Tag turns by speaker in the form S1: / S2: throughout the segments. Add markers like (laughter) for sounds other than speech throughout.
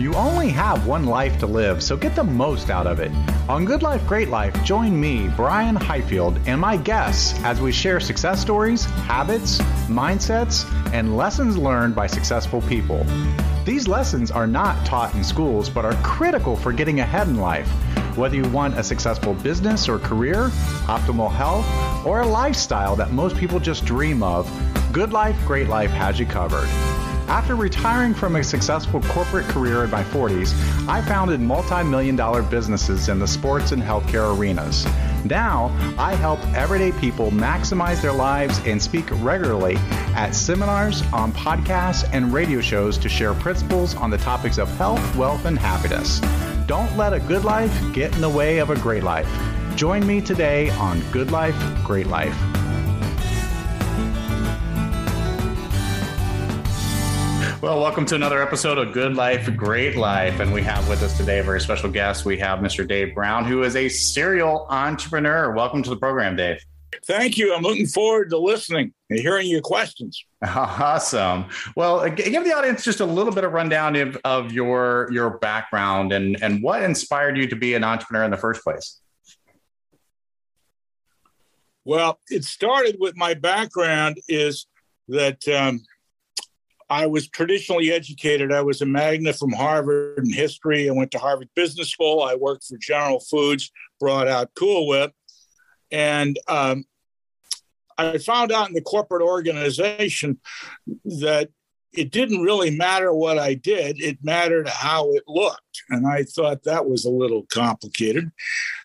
S1: You only have one life to live, so get the most out of it. On Good Life, Great Life, join me, Brian Highfield, and my guests as we share success stories, habits, mindsets, and lessons learned by successful people. These lessons are not taught in schools, but are critical for getting ahead in life. Whether you want a successful business or career, optimal health, or a lifestyle that most people just dream of, Good Life, Great Life has you covered. After retiring from a successful corporate career in my 40s, I founded multi million dollar businesses in the sports and healthcare arenas. Now, I help everyday people maximize their lives and speak regularly at seminars, on podcasts, and radio shows to share principles on the topics of health, wealth, and happiness. Don't let a good life get in the way of a great life. Join me today on Good Life, Great Life. Well, welcome to another episode of Good Life, Great Life. And we have with us today a very special guest. We have Mr. Deaver Brown, who is a serial entrepreneur. Welcome to the program, Deaver.
S2: Thank you. I'm looking forward to listening and hearing your questions. (laughs)
S1: Awesome. Well, give the audience just a little bit of rundown of, of your your background and and what inspired you to be an entrepreneur in the first place.
S2: Well, it started with my background is that um, I was traditionally educated. I was a magna from Harvard in history. I went to Harvard Business School. I worked for General Foods, brought out Cool Whip. And um, I found out in the corporate organization that it didn't really matter what I did, it mattered how it looked. And I thought that was a little complicated.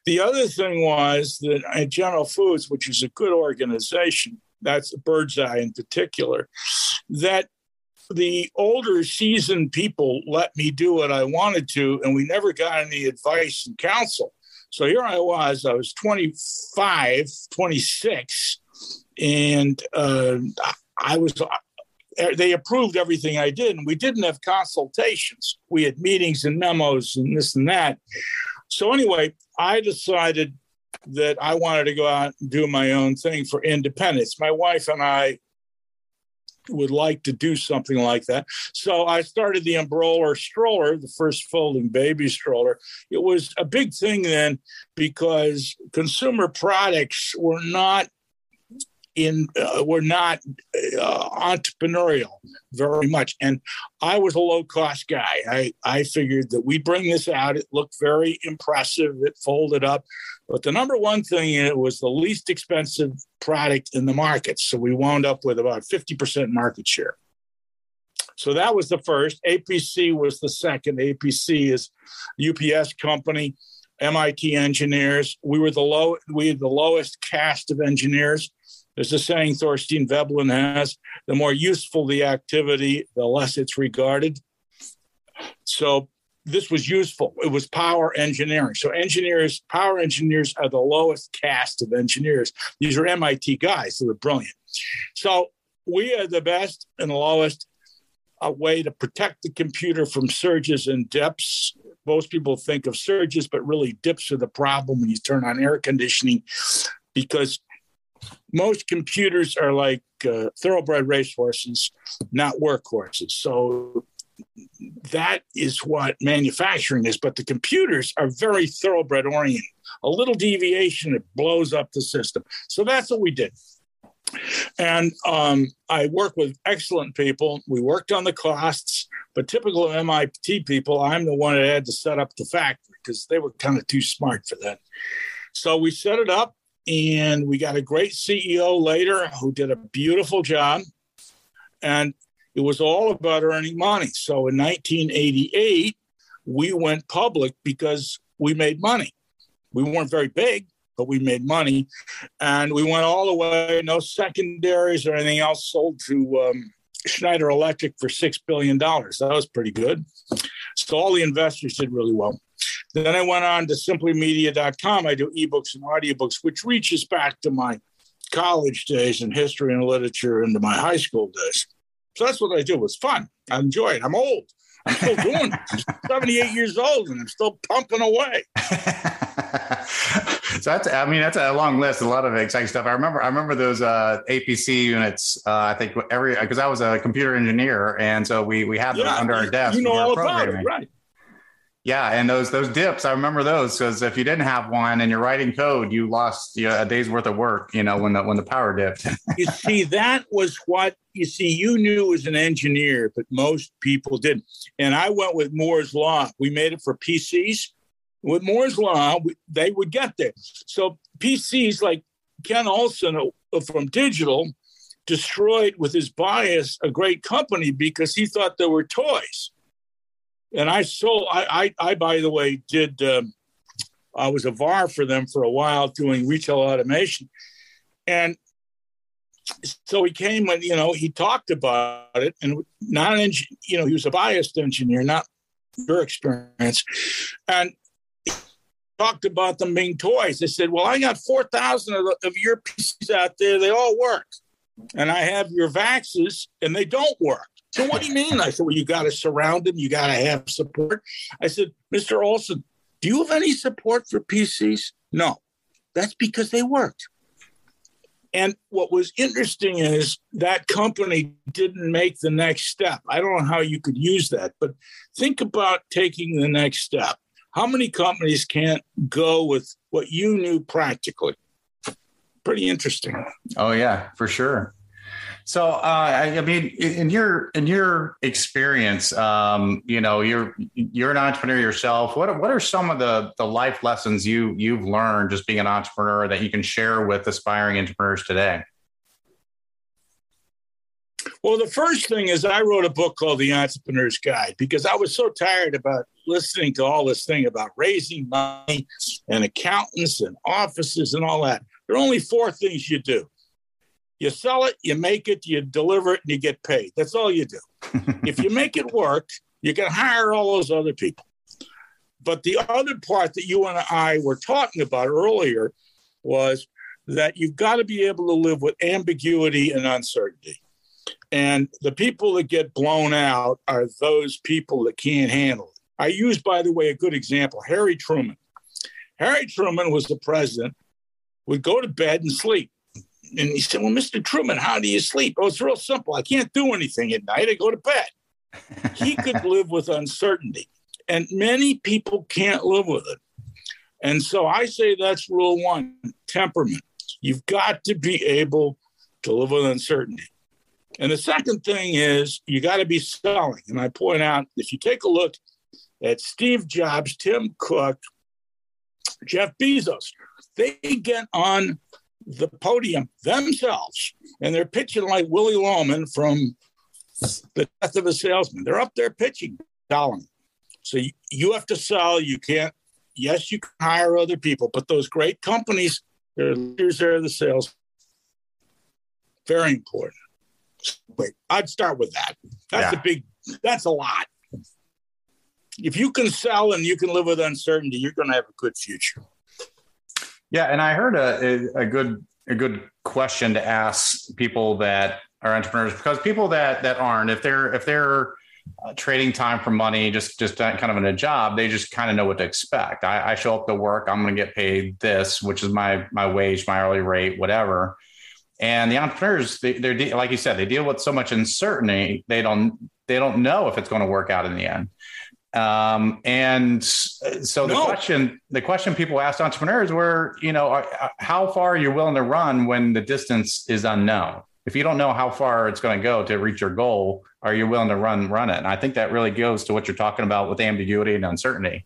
S2: The other thing was that at General Foods, which is a good organization, that's Birds Eye in particular, that the older seasoned people let me do what I wanted to, and we never got any advice and counsel. So here I was, I was 25, 26, and uh, I was, uh, they approved everything I did, and we didn't have consultations. We had meetings and memos and this and that. So anyway, I decided that I wanted to go out and do my own thing for independence. My wife and I would like to do something like that. So I started the Umbroller stroller, the first folding baby stroller. It was a big thing then because consumer products were not in uh, were not uh, entrepreneurial very much. And i was a low cost guy. I i figured that we'd bring this out. It looked very impressive. It folded up. But the number one thing it was the least expensive product in the market. So we wound up with about 50% market share. So that was the first. Apc was the second. Apc is ups company mit engineers. We were the low we had the lowest caste of engineers there's a saying Thorstein Veblen has the more useful the activity, the less it's regarded. So this was useful. It was power engineering. So engineers, power engineers are the lowest caste of engineers. These are MIT guys who are brilliant. So we are the best and lowest a way to protect the computer from surges and dips. Most people think of surges, but really dips are the problem when you turn on air conditioning because most computers are like uh, thoroughbred racehorses, not workhorses. So that is what manufacturing is. But the computers are very thoroughbred oriented. A little deviation, it blows up the system. So that's what we did. And um, I work with excellent people. We worked on the costs, but typical MIT people, I'm the one that had to set up the factory because they were kind of too smart for that. So we set it up and we got a great CEO later who did a beautiful job. And it was all about earning money. So in 1988, we went public because we made money. We weren't very big, but we made money. And we went all the way, no secondaries or anything else, sold to um, Schneider Electric for $6 billion. That was pretty good. So all the investors did really well. Then I went on to simplymedia.com. I do ebooks and audiobooks, which reaches back to my college days in history and literature and to my high school days. So that's what I do. It's fun. I enjoy it. I'm old. I'm still doing it. I'm (laughs) 78 years old and I'm still pumping away. (laughs)
S1: so that's I mean that's a long list, a lot of exciting stuff. I remember I remember those uh, APC units. Uh, I think every because I was a computer engineer, and so we we had them yeah, under our desk.
S2: You know all about it, right?
S1: Yeah, and those those dips, I remember those because if you didn't have one and you're writing code, you lost you know, a day's worth of work. You know when the when the power dipped. (laughs)
S2: you see, that was what you see. You knew as an engineer, but most people didn't. And I went with Moore's law. We made it for PCs. With Moore's law, they would get there. So PCs like Ken Olsen uh, from Digital destroyed with his bias a great company because he thought they were toys and I sold. I, I, I by the way, did. Um, I was a VAR for them for a while doing retail automation, and so he came and you know he talked about it, and not an engineer. You know, he was a biased engineer, not your experience, and talked about them being toys. They said, "Well, I got four thousand of, of your pieces out there. They all work, and I have your Vaxes, and they don't work." So what do you mean? I said, well, you got to surround them. You got to have support. I said, Mr. Olsen, do you have any support for PCs? No. That's because they worked. And what was interesting is that company didn't make the next step. I don't know how you could use that, but think about taking the next step. How many companies can't go with what you knew practically? Pretty interesting.
S1: Oh, yeah, for sure. So, uh, I, I, mean, in your in your experience, um, you know, you're you're an entrepreneur yourself. What what are some of the the life lessons you you've learned just being an entrepreneur that you can share with aspiring entrepreneurs today?
S2: Well, the first thing is I wrote a book called The Entrepreneur's Guide because I was so tired about listening to all this thing about raising money and accountants and offices and all that. There are only four things you do you sell it, you make it, you deliver it, and you get paid. That's all you do. (laughs) if you make it work, you can hire all those other people. But the other part that you and I were talking about earlier was that you've got to be able to live with ambiguity and uncertainty. And the people that get blown out are those people that can't handle it. I use, by the way, a good example Harry Truman. Harry Truman was the president, would go to bed and sleep. And he said, Well, Mr. Truman, how do you sleep? Oh, it's real simple. I can't do anything at night. I go to bed. (laughs) he could live with uncertainty. And many people can't live with it. And so I say that's rule one temperament. You've got to be able to live with uncertainty. And the second thing is you got to be selling. And I point out if you take a look at Steve Jobs, Tim Cook, Jeff Bezos, they get on the podium themselves, and they're pitching like Willy Loman from The Death of a Salesman. They're up there pitching, selling. So you, you have to sell. You can't. Yes, you can hire other people, but those great companies, their leaders are the sales. Very important. Wait, I'd start with that. That's yeah. a big. That's a lot. If you can sell and you can live with uncertainty, you're going to have a good future.
S1: Yeah, and I heard a, a, good a good question to ask people that are entrepreneurs because people that that aren't if they're if they're uh, trading time for money just just kind of in a job they just kind of know what to expect. I, I show up to work i'm going to get paid this which is my my wage my hourly rate whatever. And the entrepreneurs they, they're like you said they deal with so much uncertainty they don't they don't know if it's going to work out in the end um, and so the no. question, the question people asked entrepreneurs were, you know, are, how far are you willing to run when the distance is unknown? If you don't know how far it's going to go to reach your goal, are you willing to run run it? And I think that really goes to what you're talking about with ambiguity and uncertainty.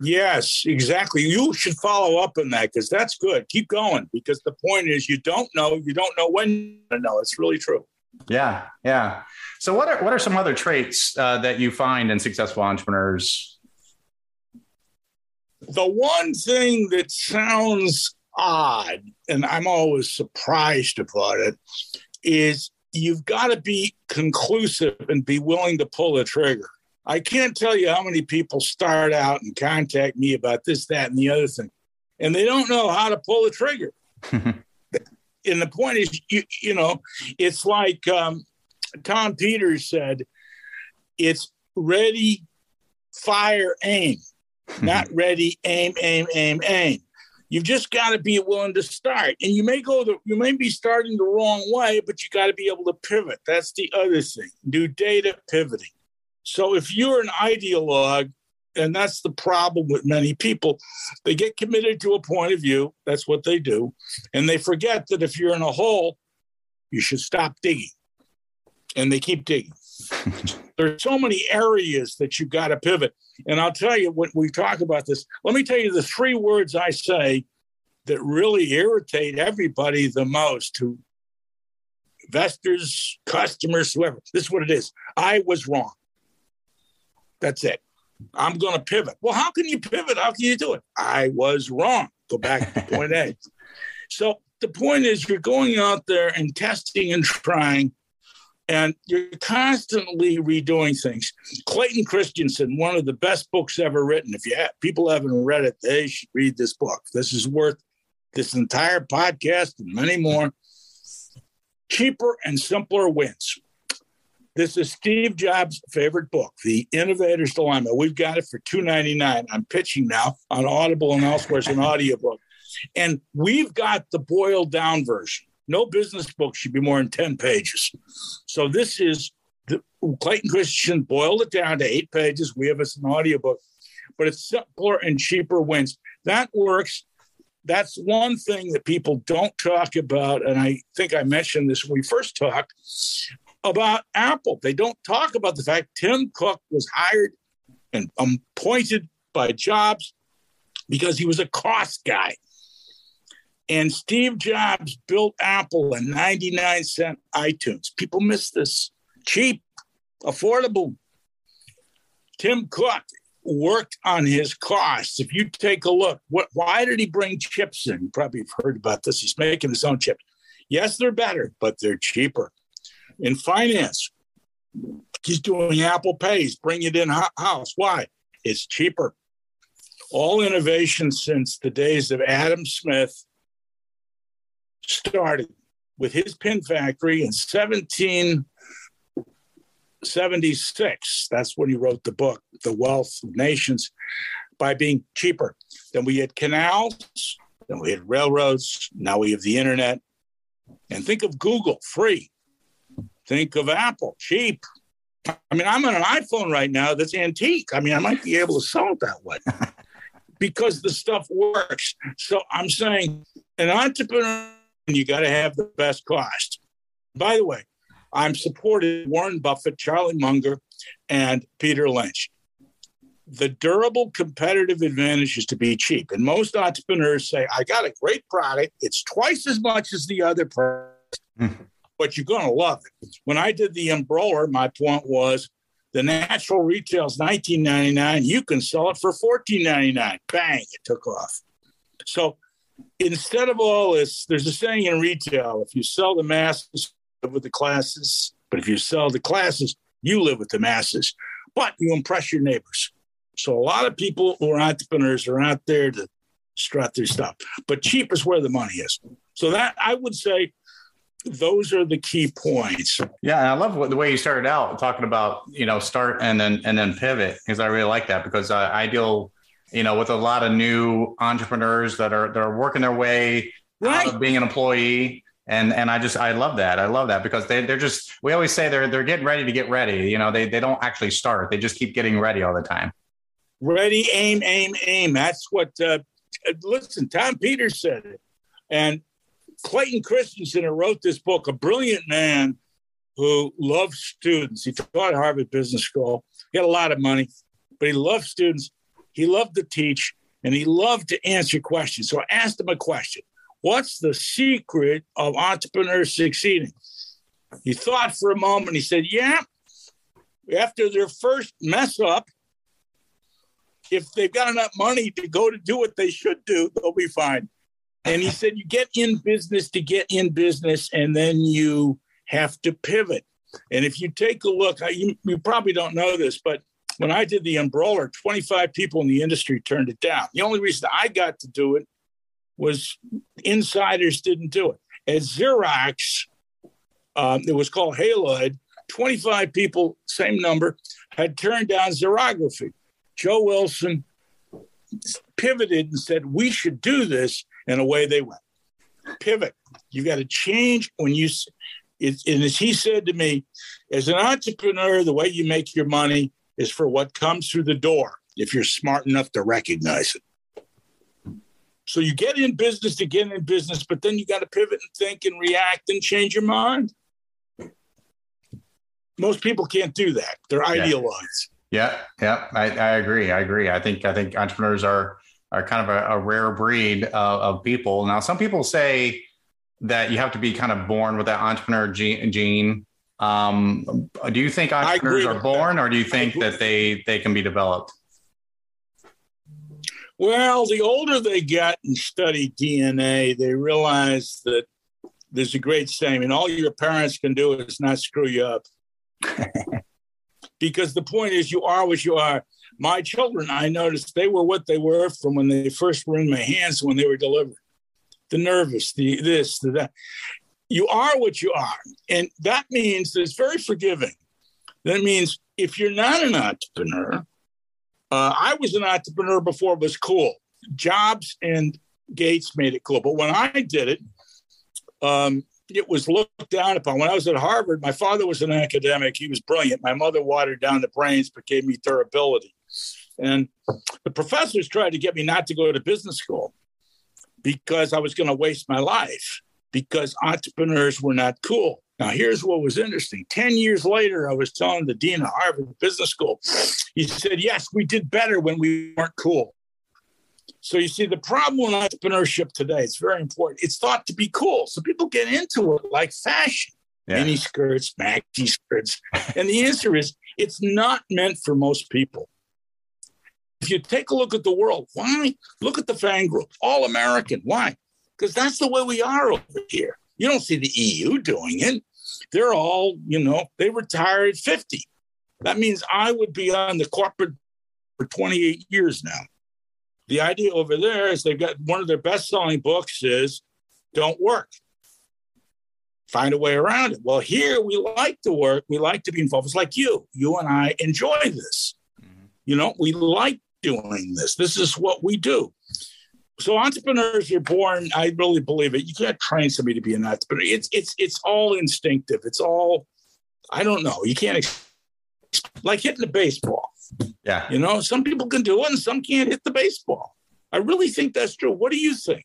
S2: Yes, exactly. You should follow up on that because that's good. Keep going because the point is you don't know, you don't know when to know. It's really true.
S1: Yeah, yeah. So, what are what are some other traits uh, that you find in successful entrepreneurs?
S2: The one thing that sounds odd, and I'm always surprised about it, is you've got to be conclusive and be willing to pull the trigger. I can't tell you how many people start out and contact me about this, that, and the other thing, and they don't know how to pull the trigger. (laughs) and the point is, you, you know, it's like um, Tom Peters said, it's ready, fire, aim, not ready, aim, aim, aim, aim. You've just got to be willing to start. And you may go the you may be starting the wrong way, but you got to be able to pivot. That's the other thing. Do data pivoting. So if you're an ideologue, and that's the problem with many people, they get committed to a point of view. That's what they do. And they forget that if you're in a hole, you should stop digging. And they keep digging. (laughs) There's so many areas that you've got to pivot. And I'll tell you when we talk about this, let me tell you the three words I say that really irritate everybody the most who investors, customers, whoever. This is what it is. I was wrong. That's it. I'm going to pivot. Well, how can you pivot? How can you do it? I was wrong. Go back to point A. (laughs) So the point is, you're going out there and testing and trying, and you're constantly redoing things. Clayton Christensen, one of the best books ever written. If you have, people haven't read it, they should read this book. This is worth this entire podcast and many more. Cheaper and simpler wins. This is Steve Jobs' favorite book, The Innovator's Dilemma. We've got it for $2.99. I'm pitching now on Audible and elsewhere as an audiobook. And we've got the boiled down version. No business book should be more than 10 pages. So this is the Clayton Christensen boiled it down to eight pages. We have as an audiobook, but it's simpler and cheaper wins. That works. That's one thing that people don't talk about. And I think I mentioned this when we first talked about Apple. They don't talk about the fact Tim Cook was hired and um, appointed by Jobs because he was a cost guy. And Steve Jobs built Apple a 99 cent iTunes. People miss this. Cheap, affordable. Tim Cook worked on his costs. If you take a look, what, why did he bring chips in? You probably have heard about this. He's making his own chips. Yes, they're better, but they're cheaper in finance. He's doing Apple Pay. bring it in house. Why? It's cheaper. All innovation since the days of Adam Smith started with his pin factory in 1776. That's when he wrote the book, The Wealth of Nations, by being cheaper. Then we had canals, then we had railroads, now we have the internet. And think of Google, free. Think of Apple, cheap. I mean, I'm on an iPhone right now that's antique. I mean, I might be able to sell it that way (laughs) because the stuff works. So I'm saying, an entrepreneur, you got to have the best cost. By the way, I'm supporting Warren Buffett, Charlie Munger, and Peter Lynch. The durable competitive advantage is to be cheap. And most entrepreneurs say, I got a great product. It's twice as much as the other product. Mm-hmm but you're going to love it. When I did the Umbroller, my point was the natural retail is 19.99. You can sell it for 14.99. Bang! It took off. So instead of all this, there's a saying in retail: if you sell the masses, live with the classes. But if you sell the classes, you live with the masses. But you impress your neighbors. So a lot of people who are entrepreneurs are out there to strut their stuff. But cheap is where the money is. So that I would say those are the key points.
S1: Yeah, and I love what, the way you started out talking about you know start and then and then pivot because I really like that because uh, I deal you know with a lot of new entrepreneurs that are that are working their way right. out of being an employee. And, and I just I love that I love that because they they're just we always say they're they're getting ready to get ready you know they they don't actually start they just keep getting ready all the time.
S2: Ready, aim, aim, aim. That's what. Uh, listen, Tom Peters said it, and Clayton Christensen, who wrote this book, a brilliant man who loved students. He taught Harvard Business School. He had a lot of money, but he loved students. He loved to teach and he loved to answer questions. So I asked him a question What's the secret of entrepreneurs succeeding? He thought for a moment. He said, Yeah, after their first mess up, if they've got enough money to go to do what they should do, they'll be fine. And he said, you get in business to get in business, and then you have to pivot. And if you take a look, you, you probably don't know this, but when I did the Umbroller, 25 people in the industry turned it down. The only reason I got to do it was insiders didn't do it. At Xerox, um, it was called Haloid, 25 people, same number, had turned down xerography. Joe Wilson pivoted and said, We should do this and away they went. Pivot. You got to change when you. It, and as he said to me, as an entrepreneur, the way you make your money is for what comes through the door if you're smart enough to recognize it. So you get in business to get in business, but then you got to pivot and think and react and change your mind. Most people can't do that. They're yeah. idealized.
S1: Yeah, yeah, I, I, agree. I agree. I think I think entrepreneurs are are kind of a, a rare breed of, of, people. Now, some people say that you have to be kind of born with that entrepreneur gene. Um, do you think entrepreneurs are born, that. or do you think that they they can be developed?
S2: Well, the older they get and study DNA, they realize that there's a great saying, and all your parents can do is not screw you up. (laughs) because the point is, you are what you are. My children, I noticed they were what they were from when they first were in my hands when they were delivered. The nervous, the this, the that. You are what you are. And that means that it's very forgiving. That means if you're not an entrepreneur, uh, I was an entrepreneur before it was cool. Jobs and Gates made it cool. But when I did it, um, it was looked down upon. When I was at Harvard, my father was an academic. He was brilliant. My mother watered down the brains, but gave me durability. And the professors tried to get me not to go to business school because I was going to waste my life because entrepreneurs were not cool. Now, here's what was interesting. 10 years later, I was telling the dean of Harvard Business School, he said, Yes, we did better when we weren't cool. So you see, the problem with entrepreneurship today, it's very important. It's thought to be cool. So people get into it like fashion. Yeah. Mini skirts, maxi skirts. and the answer is it's not meant for most people. If you take a look at the world, why? Look at the FANG group, all American. Why? Because that's the way we are over here. You don't see the EU doing it they're all, you know, they retired at 50. That means I would be on the corporate for 28 years now. The idea over there is they've got one of their best selling books is Don't Work. Find a way around it. Well, here we like to work. We like to be involved. It's like you. You and I enjoy this. Mm-hmm. You know, we like doing this. This is what we do. So entrepreneurs are born. I really believe it. You can't train somebody to be an entrepreneur. It's it's it's all instinctive. It's all I don't know. You can't like hitting a baseball.
S1: Yeah.
S2: You know, some people can do it and some can't hit the baseball. I really think that's true. What do you think?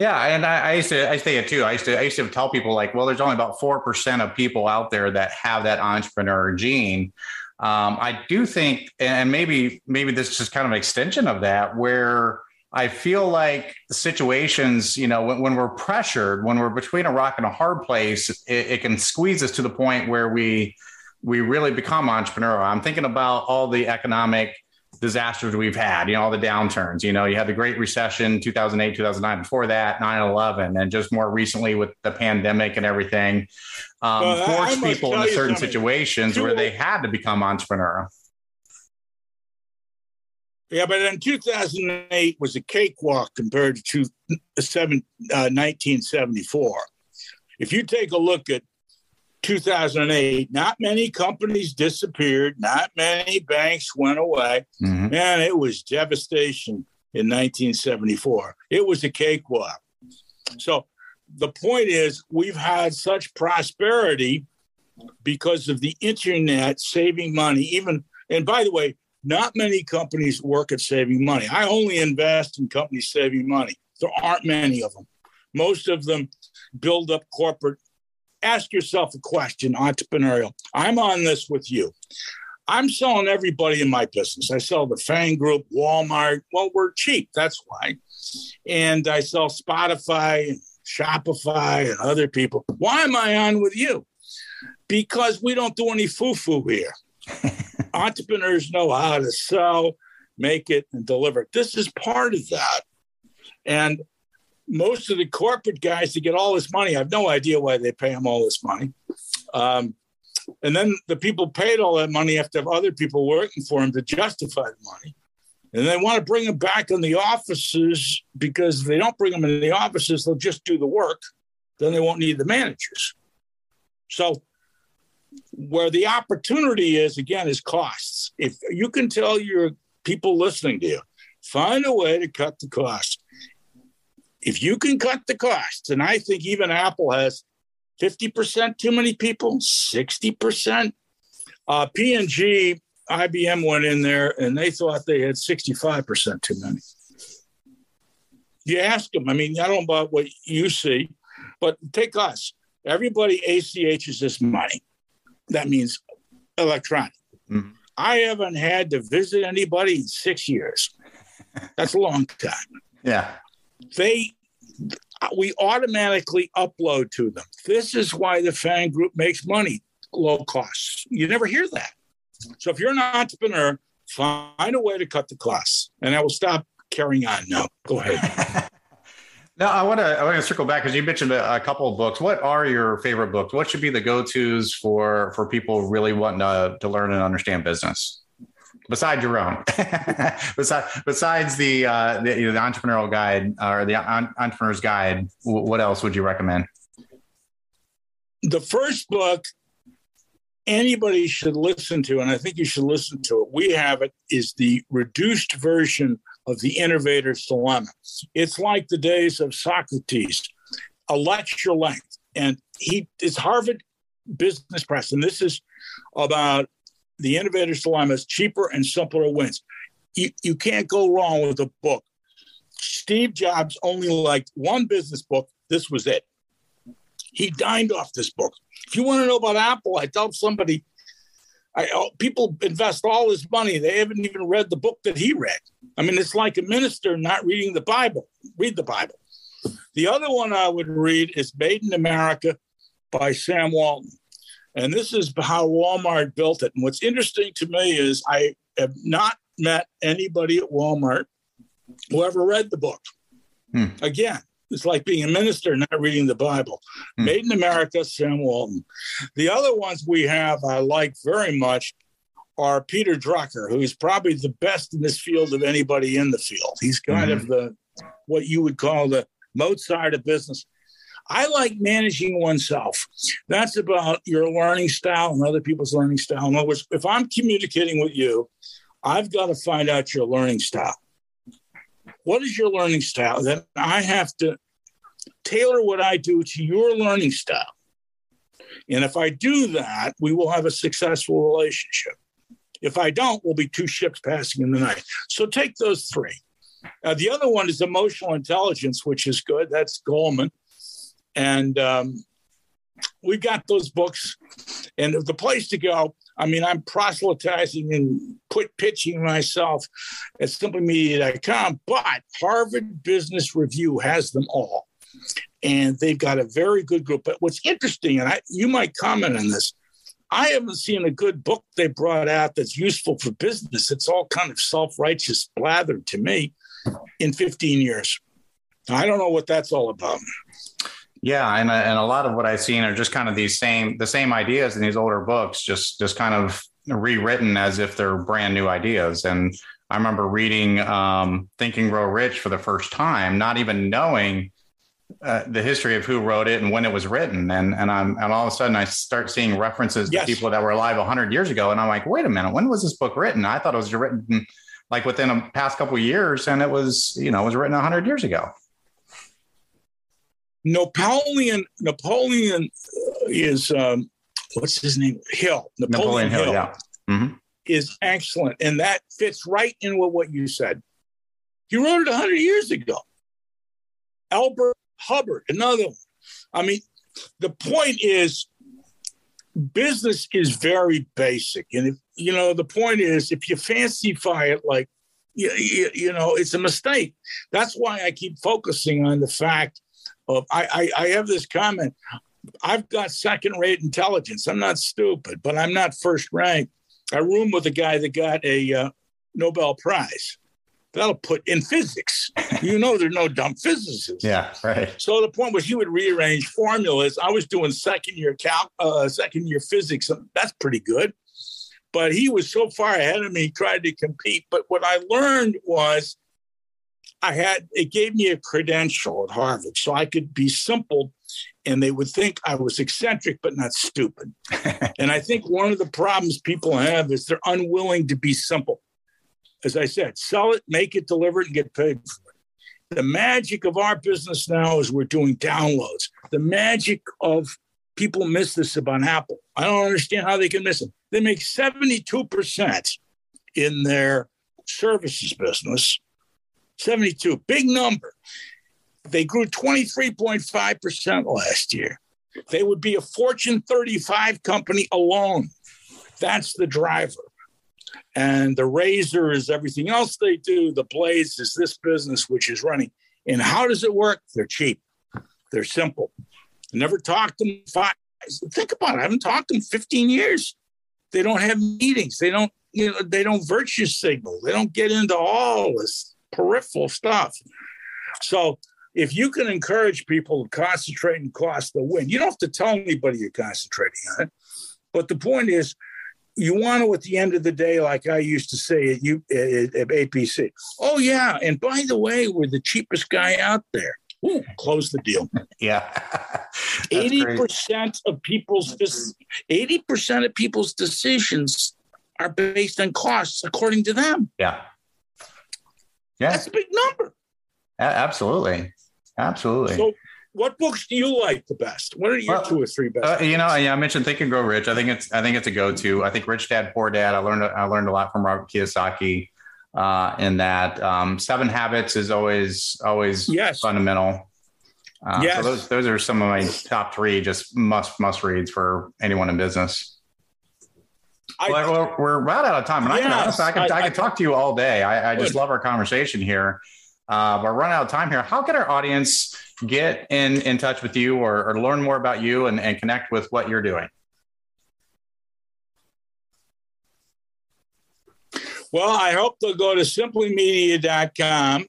S1: Yeah, and I, I, used to I say it too. I used to I used to tell people like, well, there's only about four percent of people out there that have that entrepreneur gene. Um, I do think, and maybe maybe this is kind of an extension of that, where I feel like situations, you know, when, when, we're pressured, when we're between a rock and a hard place, it, it, can squeeze us to the point where we we really become entrepreneurial. I'm thinking about all the economic disasters we've had, you know, all the downturns. You know, you had the Great Recession, 2008, 2009. Before that, 9/11, and just more recently with the pandemic and everything, um, well, forced people into certain situations where they had to become entrepreneurial.
S2: Yeah, but in 2008 was a cakewalk compared to seven, uh, 1974. If you take a look at 2008, not many companies disappeared, not many banks went away. Mm-hmm. Man, it was devastation in 1974. It was a cakewalk. So the point is, we've had such prosperity because of the internet saving money, even, and by the way, not many companies work at saving money. I only invest in companies saving money. There aren't many of them. Most of them build up corporate. Ask yourself a question, entrepreneurial. I'm on this with you. I'm selling everybody in my business. I sell the Fang Group, Walmart. Well, we're cheap. That's why. And I sell Spotify, Shopify, and other people. Why am I on with you? Because we don't do any foo foo here. (laughs) entrepreneurs know how to sell, make it, and deliver. This is part of that. And most of the corporate guys to get all this money, I have no idea why they pay them all this money. Um, and then the people paid all that money have to have other people working for them to justify the money. And they want to bring them back in the offices because if they don't bring them in the offices, they'll just do the work. Then they won't need the managers. So where the opportunity is again is costs. If you can tell your people listening to you, find a way to cut the cost. If you can cut the costs, and I think even Apple has 50% too many people, 60%. Uh, P&G IBM went in there and they thought they had 65% too many. You ask them, I mean, I don't know about what you see, but take us. Everybody ACHs this money. That means electronic. Mm-hmm. I haven't had to visit anybody in six years. That's a long time.
S1: Yeah.
S2: They we automatically upload to them. This is why the FANG group makes money, low costs. You never hear that. So if you're an entrepreneur, find a way to cut the costs, and I will stop carrying on. now. go ahead. (laughs)
S1: now I want to I want to circle back because you mentioned a, a, couple of books. What are your favorite books? What should be the go tos for for people really wanting to to learn and understand business? Besides your own, (laughs) besides besides the, uh, the, you know, the entrepreneurial guide or the entrepreneur's guide, what else would you recommend?
S2: The first book anybody should listen to, and I think you should listen to it. We have it, is the reduced version of the Innovator's Dilemma. It's like the days of Socrates, a lecture length. And he is Harvard Business Press. And this is about the Innovator's Dilemma is cheaper and simpler wins. You, you can't go wrong with a book. Steve Jobs only liked one business book. This was it. He dined off this book. If you want to know about Apple, I tell somebody, I, oh, people invest all this money. They haven't even read the book that he read. I mean, it's like a minister not reading the Bible. Read the Bible. The other one I would read is Made in America by Sam Walton. And this is how Walmart built it. And what's interesting to me is I have not met anybody at Walmart who ever read the book. Hmm. Again, it's like being a minister, not reading the Bible. Hmm. Made in America, Sam Walton. The other ones we have I like very much are Peter Drucker, who's probably the best in this field of anybody in the field. He's kind mm-hmm. of the what you would call the Mozart of business. I like managing oneself. That's about your learning style and other people's learning style. In other words, if I'm communicating with you, I've got to find out your learning style. What is your learning style? Then I have to tailor what I do to your learning style. And if I do that, we will have a successful relationship. If I don't, we'll be two ships passing in the night. So take those three. Uh, the other one is emotional intelligence, which is good. That's Goleman. And um, we got those books. And the place to go, I mean, I'm proselytizing and put pitching myself at simplymedia.com, but Harvard Business Review has them all. And they've got a very good group. But what's interesting, and I, you might comment on this, I haven't seen a good book they brought out that's useful for business. It's all kind of self righteous blather to me in 15 years. I don't know what that's all about.
S1: Yeah, and and a lot of what I've seen are just kind of these same the same ideas in these older books, just just kind of rewritten as if they're brand new ideas. And I remember reading um, Think and Grow Rich for the first time, not even knowing uh, the history of who wrote it and when it was written. And and I'm and all of a sudden I start seeing references yes. to people that were alive hundred years ago, and I'm like, wait a minute, when was this book written? I thought it was written like within a past couple years, and it was you know it was written hundred years ago.
S2: Napoleon Napoleon is um, what's his name Hill
S1: Napoleon, Napoleon Hill, Hill yeah. Mm-hmm.
S2: is excellent, and that fits right in with what you said. He wrote it hundred years ago. Albert Hubbard, another one. I mean, the point is, business is very basic, and if you know, the point is, if you fancify it like you, you, you know, it's a mistake. That's why I keep focusing on the fact of I, I, I have this comment. I've got second rate intelligence. I'm not stupid, but I'm not first rank. I room with a guy that got a uh, Nobel Prize. That'll put in physics. You know, there's no dumb physicists.
S1: Yeah, right.
S2: So the point was, he would rearrange formulas. I was doing second year cal, uh, second year physics. That's pretty good. But he was so far ahead of me, He tried to compete. But what I learned was I had it gave me a credential at Harvard, so I could be simple, and they would think I was eccentric but not stupid. (laughs) and I think one of the problems people have is they're unwilling to be simple. As I said, sell it, make it, deliver it, and get paid for it. The magic of our business now is we're doing downloads. The magic of people miss this about Apple. I don't understand how they can miss it. They make 72% in their services business. 72, big number. They grew 23.5% last year. They would be a Fortune 35 company alone. That's the driver. And the razor is everything else they do. The blades is this business which is running. And how does it work? They're cheap. They're simple. Never talked to them five. Think about it. I haven't talked to them 15 years. They don't have meetings. They don't, you know, they don't virtue signal. They don't get into all this peripheral stuff. So if you can encourage people to concentrate and cost the win, you don't have to tell anybody you're concentrating on it. But the point is, you want to, at the end of the day, like I used to say at, you, at, at APC, oh, yeah. And by the way, we're the cheapest guy out there. Ooh, close the deal. (laughs)
S1: Yeah. (laughs)
S2: Eighty percent of people's eighty percent of people's decisions are based on costs, according to them.
S1: Yeah. Yeah.
S2: That's a big number.
S1: absolutely. Absolutely. So,
S2: what books do you like the best? What are your well, two or three best?
S1: Uh, you know, yeah, I mentioned Think and Grow Rich. I think it's I think it's a go-to. I think Rich Dad Poor Dad. I learned I learned a lot from Robert Kiyosaki uh, in that. Um, Seven Habits is always always
S2: yes.
S1: fundamental. Uh, yes. So those those are some of my top three, just must must reads for anyone in business. I, well, we're, we're about out of time, and yes, I can I can I, I, can talk to you all day. I, I just love our conversation here. Uh, but run out of time here. How can our audience get in in touch with you or, or learn more about you and, and connect with what you're doing?
S2: Well, I hope they'll go to simplymedia.com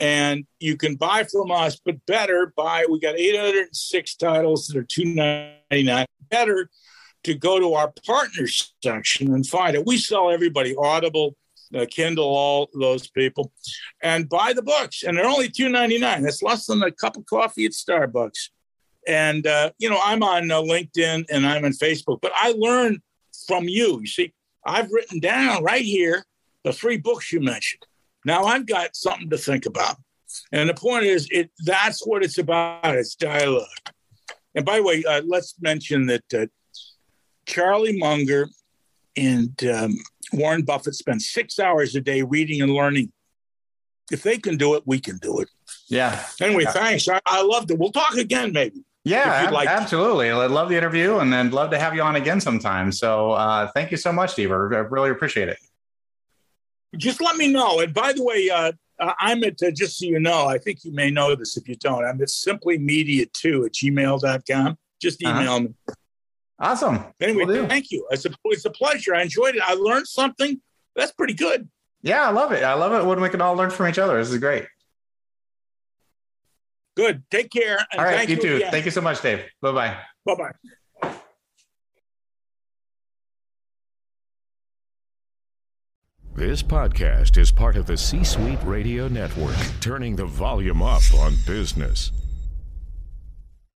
S2: and you can buy from us, but better buy. We got 806 titles that are 299. Better to go to our partners section and find it. We sell everybody Audible, uh, Kindle, all those people, and buy the books. And they're only 299. That's less than a cup of coffee at Starbucks. And uh, you know, I'm on uh, LinkedIn and I'm on Facebook, but I learn from you. You see, I've written down right here the three books you mentioned. Now I've got something to think about. And the point is, it that's what it's about. It's dialogue. And by the way, uh, let's mention that uh, Charlie Munger and um, Warren Buffett spend six hours a day reading and learning. If they can do it, we can do it.
S1: Yeah.
S2: Anyway,
S1: yeah.
S2: thanks. I, I loved it. We'll talk again, maybe.
S1: Yeah, like absolutely. I'd love the interview and then love to have you on again sometime. So uh, thank you so much, Steve. I really appreciate it.
S2: Just let me know. And by the way, uh, I'm at, uh, just so you know, I think you may know this if you don't, I'm at simplymedia2 at gmail.com. Just uh-huh. email uh-huh. me.
S1: Awesome.
S2: Anyway, we'll thank you. It's a, it's a pleasure. I enjoyed it. I learned something. That's pretty good.
S1: Yeah, I love it. I love it when we can all learn from each other. This is great.
S2: Good. Take care.
S1: all right, you, you too. Again. Thank you so much, Deaver. Bye bye.
S2: Bye bye.
S3: This podcast is part of the C Suite Radio Network, turning the volume up on business.